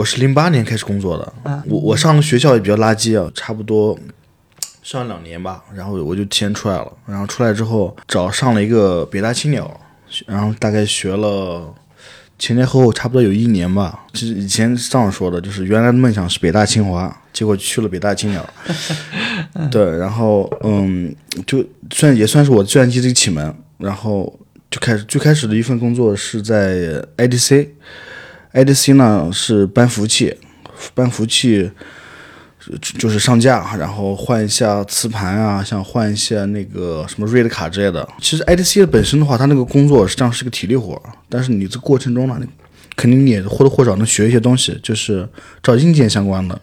我是零八年开始工作的，啊我我上的学校也比较垃圾啊，差不多上了两年吧，然后我就提前出来了，然后出来之后找上了一个北大青鸟，然后大概学了前前后后差不多有一年吧。其实以前是这样说的，就是原来的梦想是北大清华，结果去了北大青鸟，对，然后嗯，就算也算是我计算机的一个启蒙，然后就开始最开始的一份工作是在 IDC。IDC 呢是搬服务器，搬服务器就是上架，然后换一下磁盘啊，像换一下那个什么 RAID 卡之类的。其实 IDC 本身的话，它那个工作实际上是个体力活，但是你这过程中呢，肯定你也或多或少能学一些东西，就是找硬件相关的。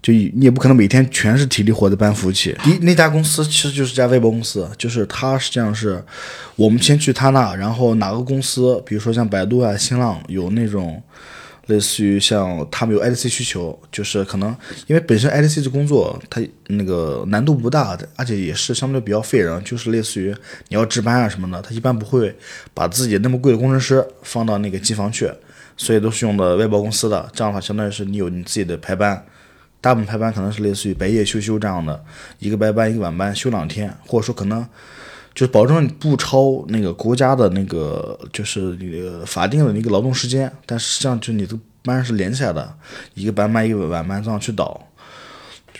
就你也不可能每天全是体力活在搬服务器。那家公司其实就是家外包公司，就是它实际上是我们先去他那，然后哪个公司，比如说像百度啊、新浪有那种类似于像他们有 IDC 需求，就是可能因为本身 IDC 的工作它那个难度不大，而且也是相对比较费人，就是类似于你要值班啊什么的，他一般不会把自己那么贵的工程师放到那个机房去，所以都是用的外包公司的，这样的话相当于是你有你自己的排班。大部分排班可能是类似于白夜休休这样的，一个白班一个晚班休两天，或者说可能就是保证不超那个国家的那个就是你法定的那个劳动时间，但实际上就你的班是连起来的，一个白班一个晚班这样去倒。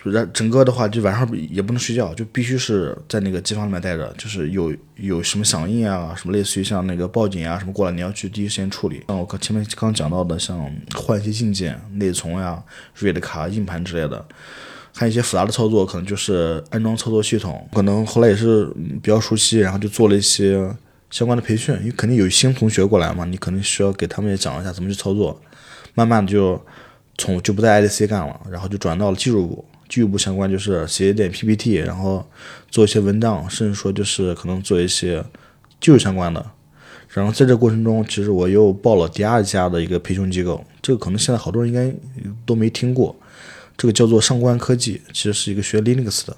就是整个的话，就晚上也不能睡觉，就必须是在那个机房里面待着。就是有有什么响应啊，什么类似于像那个报警啊什么过来，你要去第一时间处理。像我刚前面刚讲到的，像换一些硬件、内存呀、RAID 卡、硬盘之类的，还有一些复杂的操作，可能就是安装操作系统。可能后来也是比较熟悉，然后就做了一些相关的培训，因为肯定有新同学过来嘛，你肯定需要给他们也讲一下怎么去操作。慢慢的就从就不在 IDC 干了，然后就转到了技术部。技术部相关就是写一点 PPT，然后做一些文档，甚至说就是可能做一些技术相关的。然后在这过程中，其实我又报了第二家的一个培训机构，这个可能现在好多人应该都没听过，这个叫做上官科技，其实是一个学 Linux 的。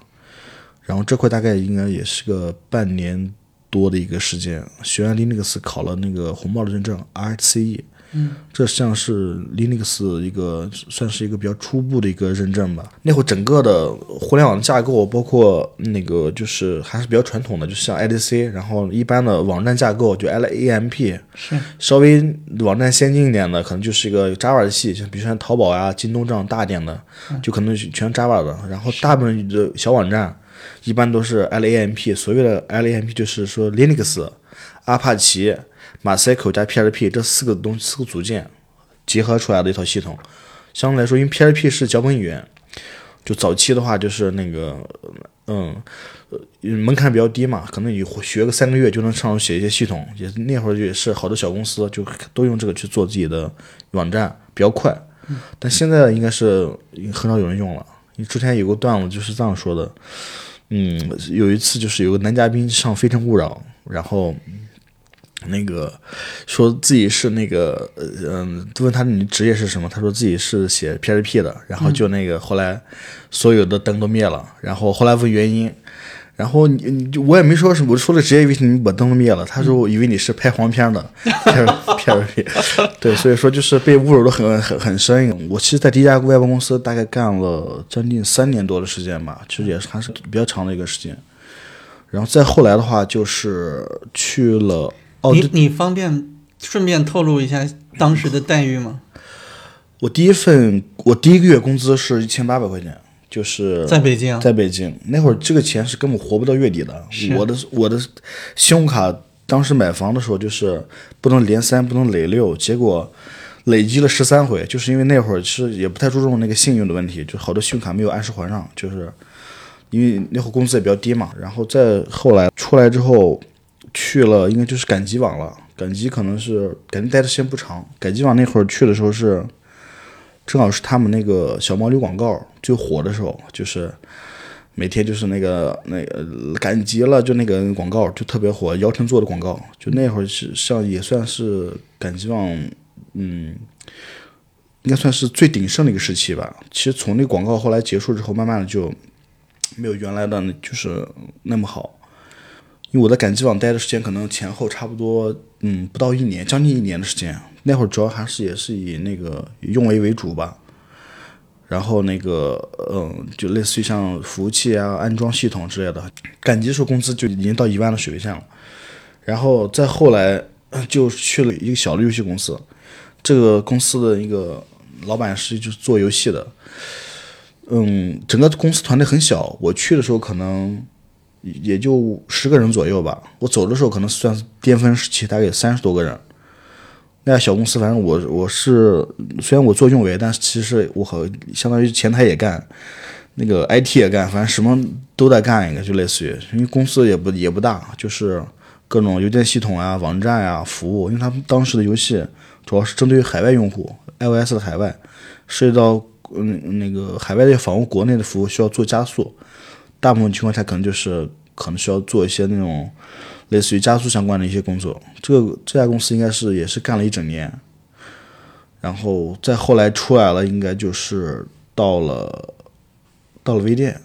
然后这块大概应该也是个半年多的一个时间，学完 Linux 考了那个红帽的认证 RCE。嗯，这像是 Linux 一个算是一个比较初步的一个认证吧。那会整个的互联网架构，包括那个就是还是比较传统的，就像 IDC，然后一般的网站架构就 LAMP，是稍微网站先进一点的，可能就是一个 Java 的系，像比如说像淘宝呀、京东这样大一点的，就可能全 Java 的。然后大部分的小网站一般都是 LAMP，所谓的 LAMP 就是说 Linux、阿帕奇。MySQL 加 PHP 这四个东四个组件结合出来的一套系统，相对来说，因为 PHP 是脚本语言，就早期的话就是那个，嗯，呃，门槛比较低嘛，可能你学个三个月就能上手写一些系统，也那会儿也是好多小公司就都用这个去做自己的网站，比较快。但现在应该是很少有人用了。你之前有个段子就是这样说的，嗯，有一次就是有个男嘉宾上《非诚勿扰》，然后。那个说自己是那个，嗯，问他你职业是什么？他说自己是写 PHP 的，然后就那个后来所有的灯都灭了，然后后来问原因，然后你你我也没说什么，我说的职业为什么你把灯都灭了？他说我以为你是拍黄片的 PHP，对，所以说就是被侮辱的很很很深。我其实，在第一家外包公司大概干了将近三年多的时间吧，其实也是还是比较长的一个时间。然后再后来的话，就是去了。哦，你你方便顺便透露一下当时的待遇吗？我第一份我第一个月工资是一千八百块钱，就是在北京，在北京那会儿，这个钱是根本活不到月底的。我的我的信用卡当时买房的时候就是不能连三，不能累六，结果累积了十三回，就是因为那会儿是也不太注重那个信用的问题，就好多信用卡没有按时还上，就是因为那会儿工资也比较低嘛。然后再后来出来之后。去了，应该就是赶集网了。赶集可能是赶集待的时间不长。赶集网那会儿去的时候是，正好是他们那个小毛驴广告最火的时候，就是每天就是那个那个赶集了，就那个广告就特别火，姚晨做的广告。就那会儿是像也算是赶集网，嗯，应该算是最鼎盛的一个时期吧。其实从那广告后来结束之后，慢慢的就没有原来的就是那么好。因为我在赶集网待的时间可能前后差不多，嗯，不到一年，将近一年的时间。那会儿主要还是也是以那个用维为主吧。然后那个嗯，就类似于像服务器啊、安装系统之类的，赶集时候工资就已经到一万的水平线了。然后再后来就去了一个小的游戏公司，这个公司的一个老板是就是做游戏的。嗯，整个公司团队很小，我去的时候可能也就十个人左右吧。我走的时候可能算是巅峰时期，大概三十多个人。那家小公司，反正我我是虽然我做运维，但是其实我和相当于前台也干，那个 IT 也干，反正什么都在干一个，就类似于，因为公司也不也不大，就是各种邮件系统啊、网站啊、服务，因为他们当时的游戏主要是针对于海外用户，iOS 的海外，涉及到嗯那个海外的访问国内的服务需要做加速，大部分情况下可能就是可能需要做一些那种。类似于加速相关的一些工作，这个这家公司应该是也是干了一整年，然后再后来出来了，应该就是到了到了微店，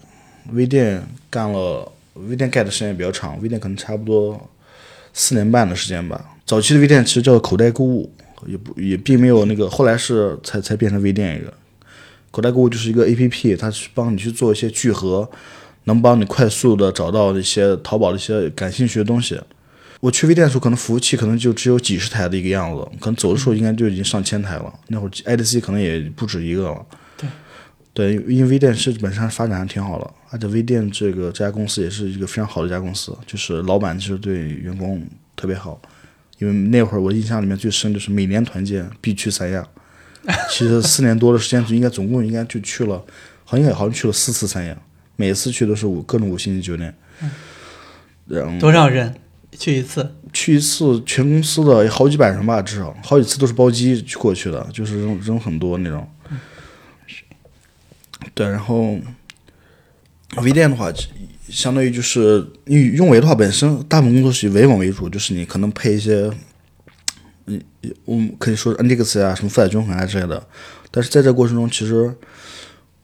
微店干了微店盖的时间也比较长，微店可能差不多四年半的时间吧。早期的微店其实叫口袋购物，也不也并没有那个，后来是才才变成微店一个口袋购物就是一个 A P P，它是帮你去做一些聚合。能帮你快速的找到一些淘宝的一些感兴趣的东西。我去微店的时候，可能服务器可能就只有几十台的一个样子，可能走的时候应该就已经上千台了。那会儿 IDC 可能也不止一个了。对，对，因为微店是本身发展还挺好的，而且微店这个这家公司也是一个非常好的一家公司，就是老板其实对员工特别好。因为那会儿我印象里面最深就是每年团建必去三亚。其实四年多的时间，就应该总共应该就去了，好像好像去了四次三亚。每次去都是五各种五星级酒店，然后多少人去一次？去一次全公司的好几百人吧，至少好几次都是包机去过去的，就是人人很多那种。对，然后微店的话，相当于就是你用维的话，本身大部分工作是以维网为主，就是你可能配一些，嗯，我们可以说 Nginx 啊，什么负载均衡啊之类的。但是在这过程中，其实。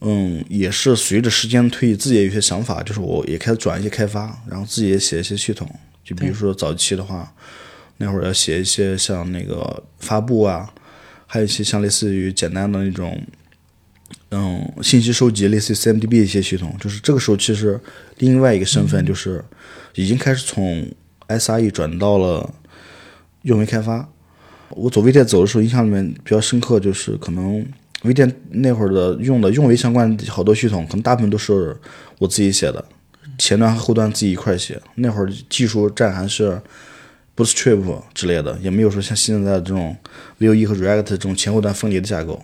嗯，也是随着时间推移，自己也有些想法，就是我也开始转一些开发，然后自己也写一些系统。就比如说早期的话，那会儿要写一些像那个发布啊，还有一些像类似于简单的那种，嗯，信息收集，类似于 CMDB 一些系统。就是这个时候，其实另外一个身份就是已经开始从 SRE 转到了运维开发。我走微店走的时候，印象里面比较深刻，就是可能。微店那会儿的用的用维相关好多系统，可能大部分都是我自己写的，前端和后端自己一块写。那会儿技术栈还是 Bootstrap 之类的，也没有说像现在的这种 Vue 和 React 这种前后端分离的架构，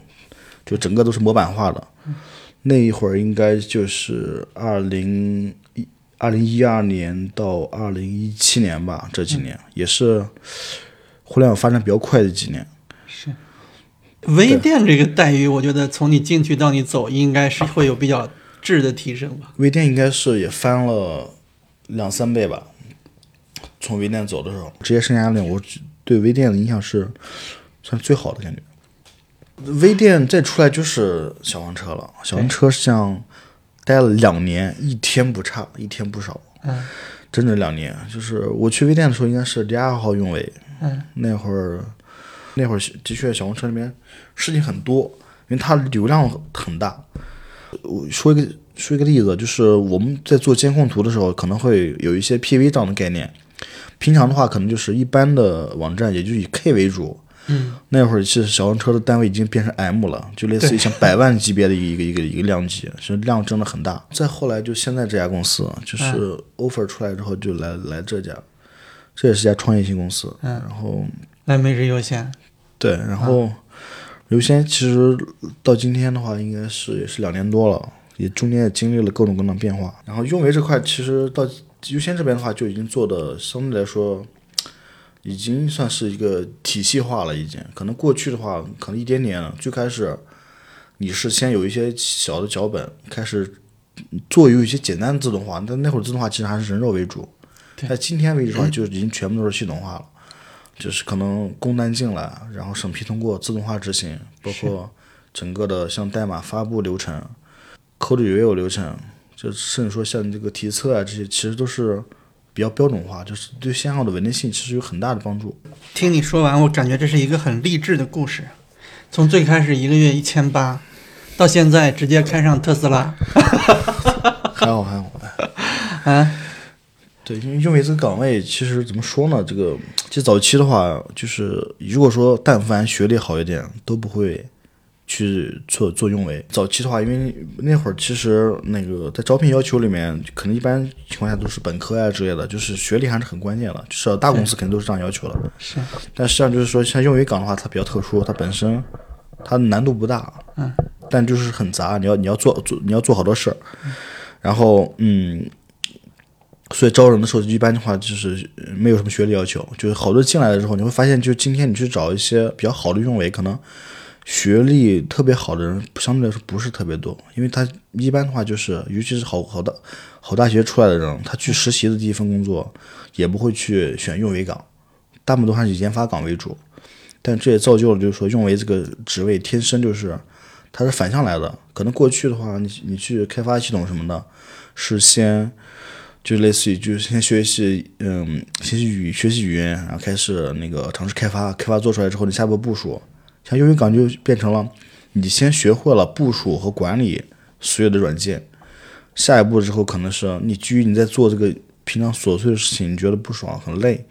就整个都是模板化的。那一会儿应该就是二零一二零一二年到二零一七年吧，这几年也是互联网发展比较快的几年。微店这个待遇，我觉得从你进去到你走，应该是会有比较质的提升吧。微店应该是也翻了两三倍吧。从微店走的时候，职业生涯里，我对微店的印象是算最好的感觉。微店再出来就是小黄车了，小黄车像待了两年，一天不差，一天不少。嗯，整整两年。就是我去微店的时候，应该是第二号运维。嗯，那会儿。那会儿的确，小红车里面事情很多，因为它流量很大。我说一个说一个例子，就是我们在做监控图的时候，可能会有一些 PV 这样的概念。平常的话，可能就是一般的网站，也就以 K 为主。嗯。那会儿其实小黄车的单位已经变成 M 了，就类似于像百万级别的一个一个一个量级，其实量真的很大。再后来就现在这家公司，就是 offer 出来之后就来来这家，这也是家创业型公司。嗯。然后。来每日优先。对，然后优先其实到今天的话，应该是也是两年多了，也中间也经历了各种各样的变化。然后运维这块，其实到优先这边的话，就已经做的相对来说，已经算是一个体系化了。已经可能过去的话，可能一点点。最开始你是先有一些小的脚本，开始做有一些简单的自动化，但那会儿自动化其实还是人肉为主。在今天为止的话，就已经全部都是系统化了。就是可能工单进来，然后审批通过，自动化执行，包括整个的像代码发布流程、code review 流程，就甚至说像这个题测啊这些，其实都是比较标准化，就是对信号的稳定性其实有很大的帮助。听你说完，我感觉这是一个很励志的故事。从最开始一个月一千八，到现在直接开上特斯拉。还好还好。啊，对，因为因为这个岗位其实怎么说呢？这个其实早期的话，就是如果说但凡学历好一点，都不会去做做运维。早期的话，因为那会儿其实那个在招聘要求里面，可能一般情况下都是本科啊之类的，就是学历还是很关键的。就是大公司肯定都是这样要求的。是，但实际上就是说，像运维岗的话，它比较特殊，它本身它难度不大，嗯，但就是很杂，你要你要做做你要做好多事儿，然后嗯。所以招人的时候，一般的话就是没有什么学历要求，就是好多进来了之后，你会发现，就今天你去找一些比较好的运维，可能学历特别好的人相对来说不是特别多，因为他一般的话就是，尤其是好好的好大学出来的人，他去实习的第一份工作也不会去选运维岗，大部分都还是以研发岗为主。但这也造就了，就是说运维这个职位天生就是它是反向来的，可能过去的话，你你去开发系统什么的，是先。就类似于，就是先学习，嗯，学习语学习语言，然后开始那个尝试开发，开发做出来之后，你下一步部署。像优云岗就变成了，你先学会了部署和管理所有的软件，下一步之后可能是你基于你在做这个平常琐碎的事情，你觉得不爽很累，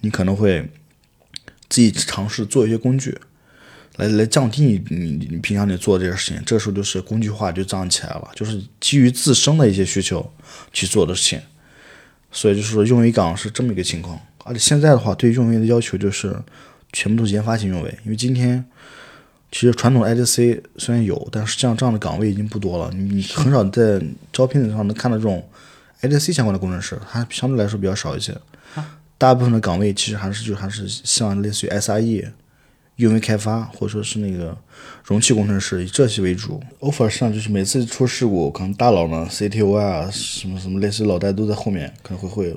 你可能会自己尝试做一些工具，来来降低你你你平常你做这些事情。这时候就是工具化就这样起来了，就是基于自身的一些需求去做的事情。所以就是说，运维岗是这么一个情况，而且现在的话，对运维的要求就是全部都是研发型运维。因为今天其实传统 IDC 虽然有，但是像这样的岗位已经不多了，你很少在招聘的上能看到这种 IDC 相关的工程师，它相对来说比较少一些。大部分的岗位其实还是就还是像类似于 SRE。运维开发或者说是那个容器工程师以这些为主，offer 上就是每次出事故，可能大佬呢 CTO 啊什么什么类似老大都在后面，可能会会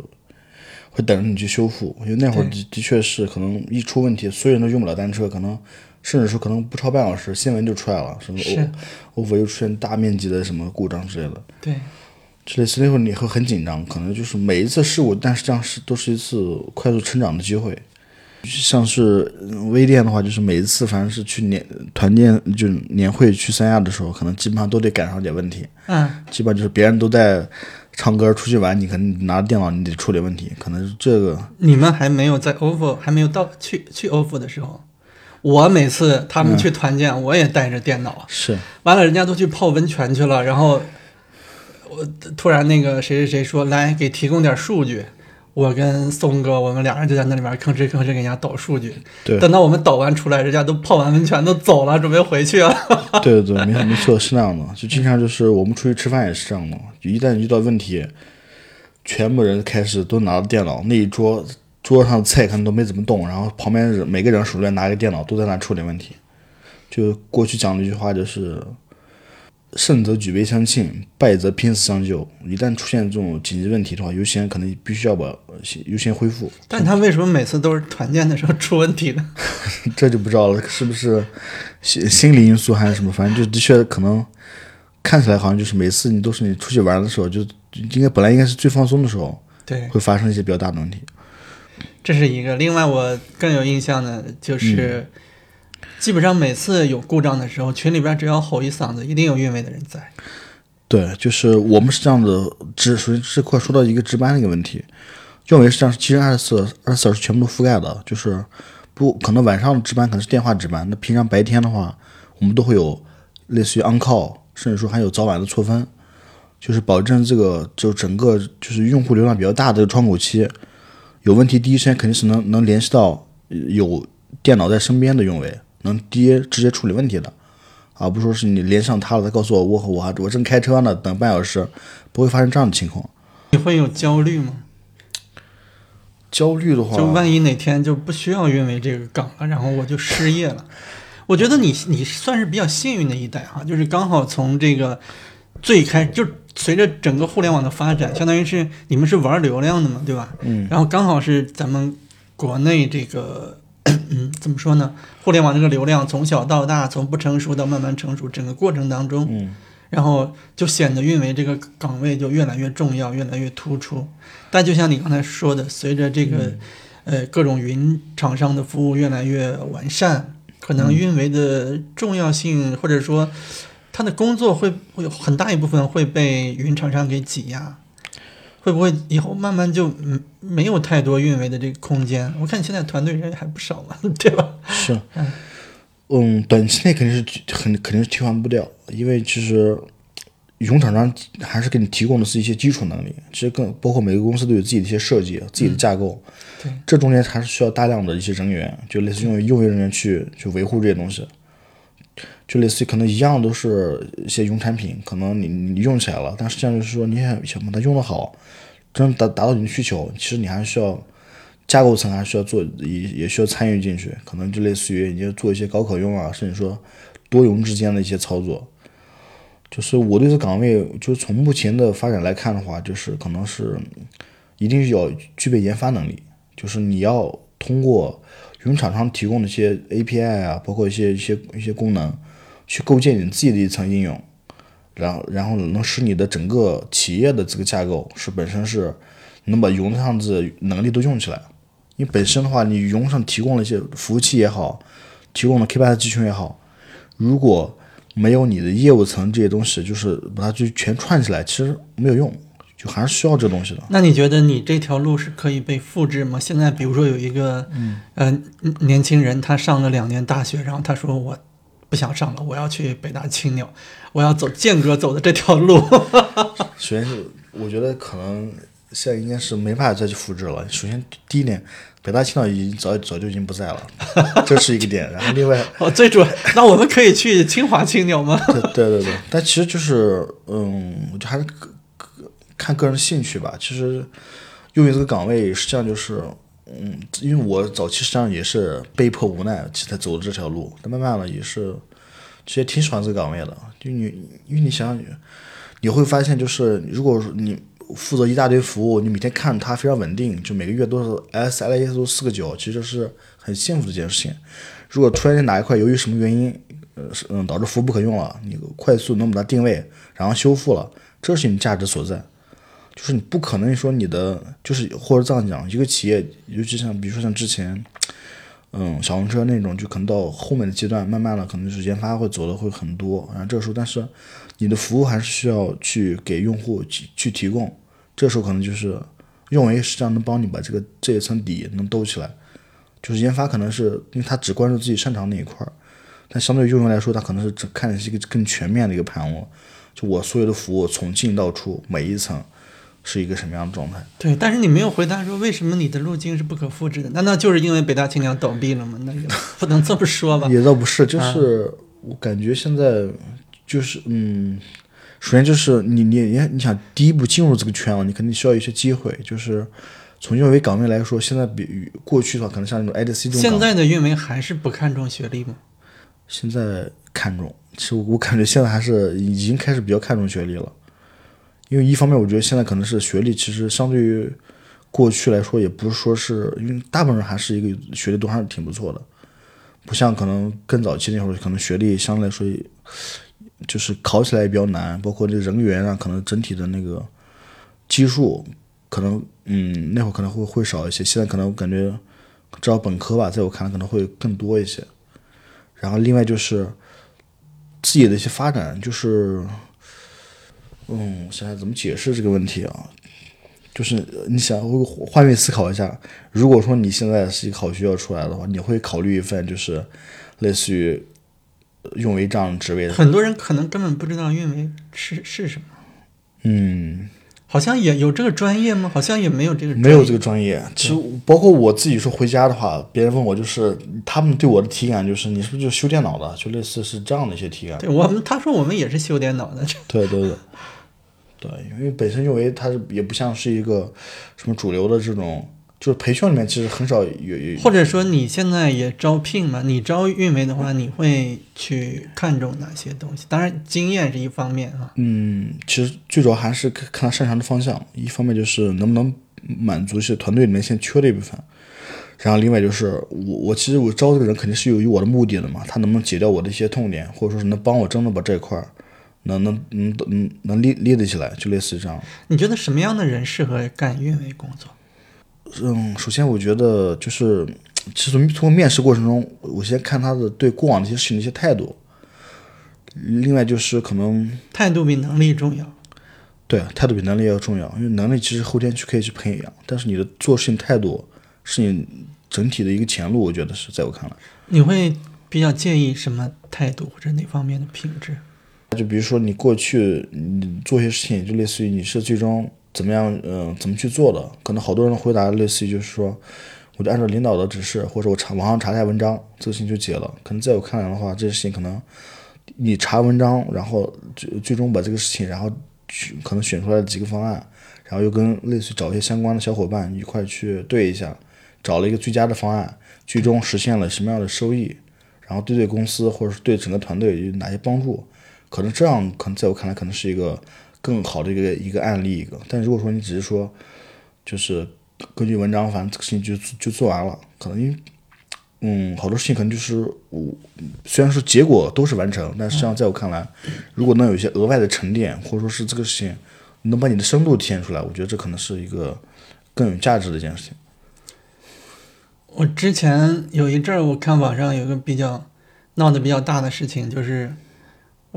会等着你去修复。因为那会儿的的确是可能一出问题，所有人都用不了单车，可能甚至说可能不超半小时，新闻就出来了，什么 offer 又出现大面积的什么故障之类的。对，之类似那会儿你会很紧张，可能就是每一次事故，但是这样是都是一次快速成长的机会。像是微店的话，就是每一次反正是去年团建就年会去三亚的时候，可能基本上都得赶上点问题。嗯，基本上就是别人都在唱歌出去玩，你可能拿着电脑你得处理问题，可能是这个。你们还没有在 ofo 还没有到去去 ofo 的时候，我每次他们去团建，我也带着电脑。是。完了，人家都去泡温泉去了，然后我突然那个谁谁谁说来给提供点数据。我跟松哥，我们俩人就在那里面吭哧吭哧给人家导数据。对，等到我们导完出来，人家都泡完温泉都走了，准备回去了。对对对，没没错，是那样的。就经常就是我们出去吃饭也是这样的，一旦遇到问题，全部人开始都拿着电脑，那一桌桌上的菜可能都没怎么动，然后旁边人每个人手里拿一个电脑，都在那处理问题。就过去讲的一句话就是。胜则举杯相庆，败则拼死相救。一旦出现这种紧急问题的话，优先可能必须要把优先恢复。但他为什么每次都是团建的时候出问题呢？这就不知道了，是不是心心理因素还是什么？反正就的确可能看起来好像就是每次你都是你出去玩的时候，就应该本来应该是最放松的时候，对，会发生一些比较大的问题。这是一个。另外，我更有印象的就是。基本上每次有故障的时候，群里边只要吼一嗓子，一定有运维的人在。对，就是我们是这样的只，属于这块说到一个值班的一个问题。运维是这样，其实二十四二十四小时全部都覆盖的，就是不可能晚上值班可能是电话值班，那平常白天的话，我们都会有类似于 on call，甚至说还有早晚的错分，就是保证这个就整个就是用户流量比较大的窗口期有问题，第一时间肯定是能能联系到有电脑在身边的运维。能接直接处理问题的，而不说是你连上他了，他告诉我我我我正开车呢，等半小时，不会发生这样的情况。你会有焦虑吗？焦虑的话，就万一哪天就不需要运维这个岗了，然后我就失业了。我觉得你你算是比较幸运的一代哈，就是刚好从这个最开就随着整个互联网的发展，相当于是你们是玩流量的嘛，对吧？嗯。然后刚好是咱们国内这个。嗯，怎么说呢？互联网这个流量从小到大，从不成熟到慢慢成熟，整个过程当中，嗯，然后就显得运维这个岗位就越来越重要，越来越突出。但就像你刚才说的，随着这个、呃各种云厂商的服务越来越完善，可能运维的重要性、或者说他的工作会会有很大一部分会被云厂商给挤压。会不会以后慢慢就嗯没有太多运维的这个空间？我看你现在团队人还不少嘛，对吧？是，嗯，短期内肯定是很肯定是替换不掉，因为其实云厂商还是给你提供的是一些基础能力，其实更包括每个公司都有自己的一些设计、自己的架构，对，这中间还是需要大量的一些人员，就类似用用维人员去去维护这些东西，就类似于可能一样都是一些云产品，可能你你用起来了，但实际上就是说你想想把它用得好，真达达到你的需求，其实你还需要。架构层还需要做，也也需要参与进去，可能就类似于你就做一些高可用啊，甚至说多云之间的一些操作。就是我对这岗位，就是从目前的发展来看的话，就是可能是一定要具备研发能力，就是你要通过云厂商提供的一些 API 啊，包括一些一些一些功能，去构建你自己的一层应用，然后然后能使你的整个企业的这个架构是本身是能把云上的能力都用起来。你本身的话，你云上提供了一些服务器也好，提供了 K8 的集群也好，如果没有你的业务层这些东西，就是把它就全串起来，其实没有用，就还是需要这东西的。那你觉得你这条路是可以被复制吗？现在比如说有一个嗯呃年轻人，他上了两年大学，然后他说我不想上了，我要去北大青鸟，我要走建哥走的这条路。首先是我觉得可能。现在应该是没办法再去复制了。首先，第一点，北大青鸟已经早早就已经不在了，这是一个点。然后，另外，哦，最主要，那我们可以去清华青鸟吗？对对对对，但其实就是，嗯，我觉得还是个看个人兴趣吧。其实，用于这个岗位，实际上就是，嗯，因为我早期实际上也是被迫无奈，才走的这条路。但慢慢的也是，其实挺喜欢这个岗位的。就你，因为你想想，你会发现，就是如果你。负责一大堆服务，你每天看它非常稳定，就每个月都是 SLA 都四个九，其实是很幸福的一件事情。如果突然间哪一块由于什么原因，呃，嗯，导致服务不可用了，你快速能把它定位，然后修复了，这是你价值所在。就是你不可能说你的，就是或者这样讲，一个企业，尤其像比如说像之前，嗯，小红车那种，就可能到后面的阶段，慢慢的可能就是研发会走的会很多，然后这时候，但是。你的服务还是需要去给用户去去提供，这时候可能就是用维实际上能帮你把这个这一层底能兜起来，就是研发可能是因为他只关注自己擅长那一块儿，但相对于用户来说，他可能是只看的是一个更全面的一个盘络，就我所有的服务从进到出每一层是一个什么样的状态？对，但是你没有回答说为什么你的路径是不可复制的？难道就是因为北大青鸟倒闭了吗？那也 不能这么说吧？也倒不是，就是我感觉现在。就是嗯，首先就是你你你你想第一步进入这个圈啊，你肯定需要一些机会。就是从运维岗位来说，现在比过去的话，可能像那种 IDC 这种。现在的运维还是不看重学历吗？现在看重，其实我感觉现在还是已经开始比较看重学历了。因为一方面，我觉得现在可能是学历，其实相对于过去来说，也不是说是因为大部分人还是一个学历都还是挺不错的，不像可能更早期那会儿，可能学历相对来说。就是考起来也比较难，包括这人员啊，可能整体的那个基数，可能嗯那会儿可能会会少一些。现在可能感觉至少本科吧，在我看来可能会更多一些。然后另外就是自己的一些发展，就是嗯，我想想怎么解释这个问题啊？就是你想换位思考一下，如果说你现在是一个好学校出来的话，你会考虑一份就是类似于。运维这样职位的很多人可能根本不知道运维是是什么。嗯，好像也有这个专业吗？好像也没有这个。没有这个专业。其实包括我自己说回家的话，别人问我就是他们对我的体感就是你是不是就修电脑的？就类似是这样的一些体感。对我们他说我们也是修电脑的。对对对，对，因为本身运维它是也不像是一个什么主流的这种。就是培训里面其实很少有有，或者说你现在也招聘嘛？你招运维的话，你会去看重哪些东西？当然，经验是一方面啊。嗯，其实最主要还是看他擅长的方向。一方面就是能不能满足一些团队里面现在缺的一部分，然后另外就是我我其实我招这个人肯定是有有我的目的的嘛。他能不能解掉我的一些痛点，或者说是能帮我真的把这一块能能能能能立立得起来，就类似于这样。你觉得什么样的人适合干运维工作？嗯，首先我觉得就是，其实通过面试过程中，我先看他的对过往的一些事情的一些态度。另外就是可能态度比能力重要。对态度比能力要重要，因为能力其实后天去可以去培养，但是你的做事情态度是你整体的一个前路，我觉得是在我看来。你会比较介意什么态度或者哪方面的品质？就比如说你过去你做些事情，就类似于你是最终怎么样，嗯、怎么去做的？可能好多人的回答类似于就是说，我就按照领导的指示，或者我查网上查一下文章，这个事情就结了。可能在我看来的话，这些事情可能你查文章，然后最最终把这个事情，然后去可能选出来几个方案，然后又跟类似于找一些相关的小伙伴一块去对一下，找了一个最佳的方案，最终实现了什么样的收益，然后对对公司或者是对整个团队有哪些帮助。可能这样，可能在我看来，可能是一个更好的一个一个案例一个。但如果说你只是说，就是根据文章，反正这个事情就就做完了，可能因为，嗯，好多事情可能就是我虽然说结果都是完成，但实际上在我看来，如果能有一些额外的沉淀，或者说是这个事情能把你的深度体现出来，我觉得这可能是一个更有价值的一件事情。我之前有一阵儿，我看网上有个比较闹得比较大的事情，就是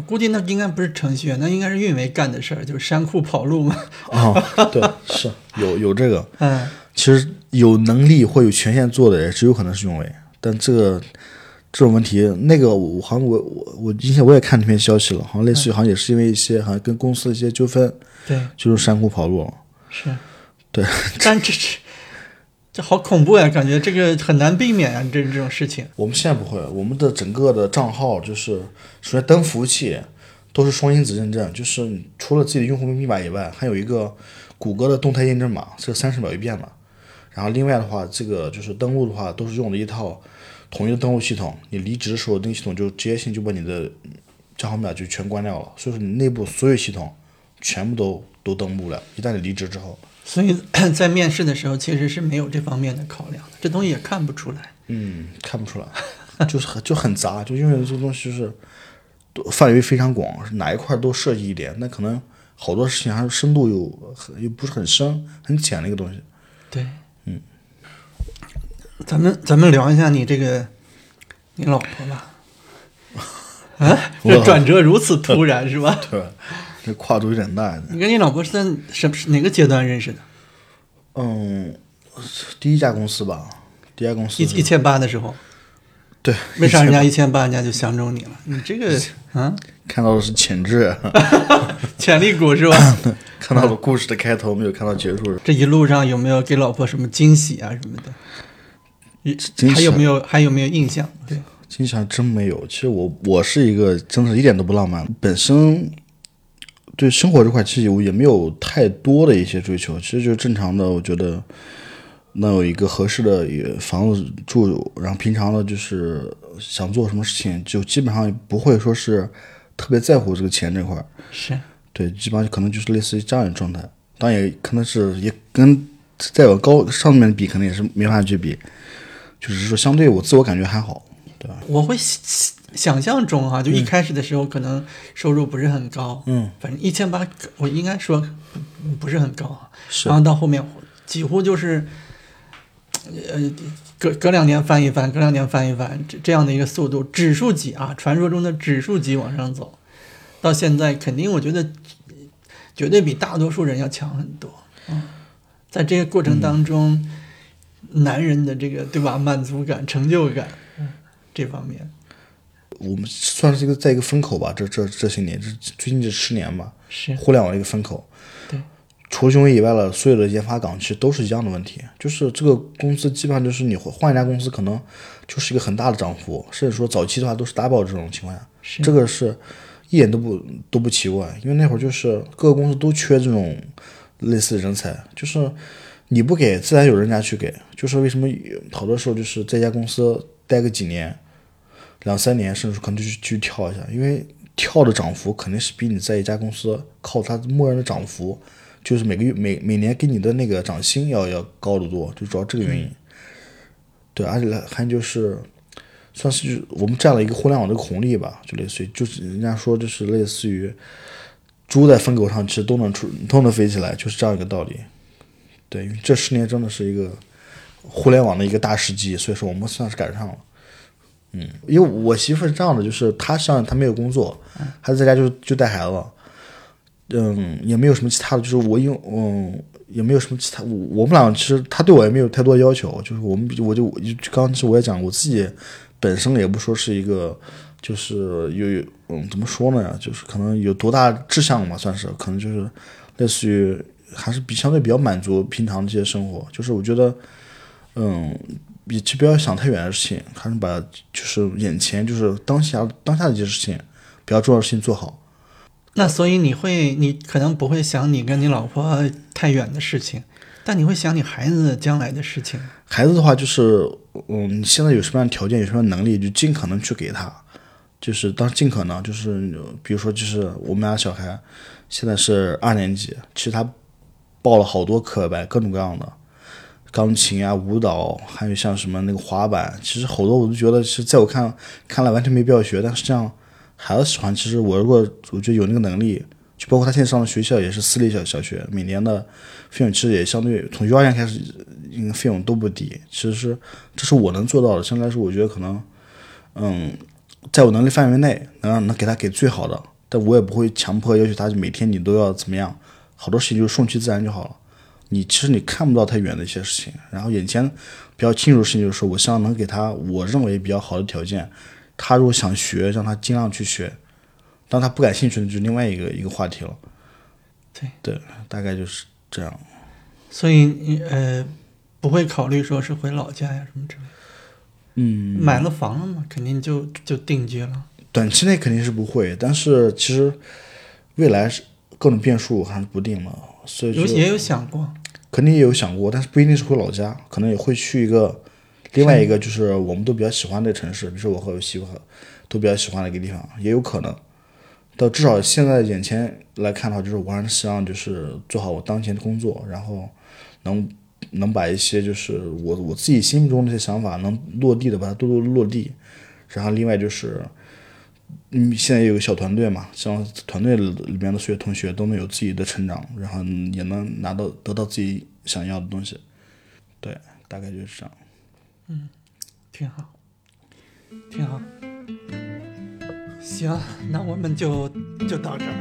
我估计那应该不是程序员，那应该是运维干的事儿，就是山库跑路嘛。啊、对，是有有这个。嗯，其实有能力或有权限做的人，只有可能是运维。但这个这种问题，那个我好像我我我之前我也看那篇消息了，好像类似于好像也是因为一些好像跟公司的一些纠纷，对，就是山库跑路了。是，对，但这这这好恐怖呀，感觉这个很难避免啊，这这种事情。我们现在不会，我们的整个的账号就是首先登服务器都是双因子认证，就是除了自己的用户密码以外，还有一个谷歌的动态验证码，是三十秒一遍的。然后另外的话，这个就是登录的话，都是用的一套统一的登录系统。你离职的时候，那个系统就直接性就把你的账号密码就全关掉了，所以说你内部所有系统全部都都登录了。一旦你离职之后，所以 在面试的时候，其实是没有这方面的考量的，这东西也看不出来。嗯，看不出来，就是很就很杂，就因为这东西就是都范围非常广，哪一块都涉及一点，那可能好多事情还是深度又很又不是很深很浅的一个东西。对，嗯，咱们咱们聊一下你这个你老婆吧。啊，这转折如此突然是吧？对吧？这跨度有点大。你跟你老婆是在什哪个阶段认识的？嗯，第一家公司吧，第一家公司一一千八的时候，对，为啥人家一千八人家就相中你了？你这个 啊，看到的是潜质，潜力股是吧？看到了故事的开头，没有看到结束。这一路上有没有给老婆什么惊喜啊什么的？还有没有还有没有印象？对，惊喜还真没有。其实我我是一个真的是一点都不浪漫，本身对生活这块其实我也没有太多的一些追求，其实就是正常的。我觉得能有一个合适的一个房子住，然后平常的就是想做什么事情，就基本上不会说是特别在乎这个钱这块儿。是对，基本上可能就是类似于这样一种状态。当然也可能是也跟再往高上面比，可能也是没办法去比。就是说，相对我自我感觉还好，对吧？我会想想象中哈、就一开始的时候可能收入不是很高，嗯，反正一千八，我应该说不不是很高啊。是。然后到后面几乎就是，呃，隔隔两年翻一翻，隔两年翻一翻，这这样的一个速度，指数级啊，传说中的指数级往上走，到现在肯定我觉得绝对比大多数人要强很多。嗯，在这个过程当中，男人的这个对吧，满足感、成就感，嗯，这方面我们算是一个在一个风口吧，这这这些年，这最近这十年吧，是互联网的一个风口。对，除了雄伟以外了，所有的研发岗其实都是一样的问题，就是这个公司基本上就是你换一家公司，可能就是一个很大的涨幅，甚至说早期的话都是 double 这种情况下，是这个是一点都不都不奇怪，因为那会儿就是各个公司都缺这种类似的人才，就是你不给，自然有人家去给。就是为什么好多时候就是在一家公司待个几年、两三年，甚至可能就去去跳一下，因为跳的涨幅肯定是比你在一家公司靠它默认的涨幅，就是每个月每每年给你的那个涨薪要要高得多，就主要这个原因。对，而且还就是算是就我们占了一个互联网的红利吧，就类似于就是人家说就是类似于猪在风口上其实都能出都能飞起来，就是这样一个道理。对，因为这十年真的是一个互联网的一个大时机，所以说我们算是赶上了。嗯，因为我媳妇是这样的，就是她像她没有工作，她在家就就带孩子，嗯，也没有什么其他的，就是我因嗯也没有什么其他，我我们俩其实她对我也没有太多要求，就是我们我就我就刚刚其实我也讲，我自己本身也不说是一个就是有有嗯怎么说呢，就是可能有多大志向嘛，算是可能就是类似于还是比相对比较满足平常的这些生活，就是我觉得嗯。也其不要想太远的事情，还是把就是眼前就是当下当下的一些事情，比较重要的事情做好。那所以你会，你可能不会想你跟你老婆太远的事情，但你会想你孩子将来的事情。孩子的话，就是嗯，你现在有什么样的条件，有什么样的能力，就尽可能去给他。就是当尽可能，就是比如说，就是我们家小孩现在是二年级，其实他报了好多课呗，各种各样的。钢琴啊，舞蹈，还有像什么那个滑板，其实好多我都觉得是在我看看来完全没必要学。但是这样孩子喜欢，其实我如果我觉得有那个能力，就包括他现在上的学校也是私立小小学，每年的费用其实也相对从幼儿园开始，应该费用都不低。其实是这是我能做到的，相对来说我觉得可能，嗯，在我能力范围内能让能给他给最好的，但我也不会强迫要求他每天你都要怎么样，好多事情就顺其自然就好了。你其实你看不到太远的一些事情，然后眼前比较清楚的事情就是说，我希望能给他我认为比较好的条件。他如果想学，让他尽量去学；当他不感兴趣的，就另外一个一个话题了。对对，大概就是这样。所以你呃不会考虑说是回老家呀什么之类的。嗯，买了房了嘛，肯定就就定居了。短期内肯定是不会，但是其实未来是各种变数还是不定了，所以有也有想过。肯定也有想过，但是不一定是回老家，可能也会去一个另外一个就是我们都比较喜欢的城市，比如说我和我媳妇都比较喜欢的一个地方，也有可能。到至少现在眼前来看的话，就是我还是希望就是做好我当前的工作，然后能能把一些就是我我自己心目中那些想法能落地的把它都都落地，然后另外就是。嗯，现在有个小团队嘛，希望团队里面的所有同学都能有自己的成长，然后也能拿到得到自己想要的东西。对，大概就是这样。嗯，挺好，挺好。行，那我们就就到这儿，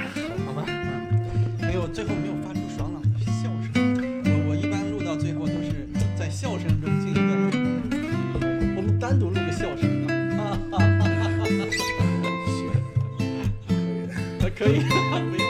好吧？嗯，没有，最后没有发出爽朗的笑声。我我一般录到最后都是在笑声中进行。我们单独录可以，不用。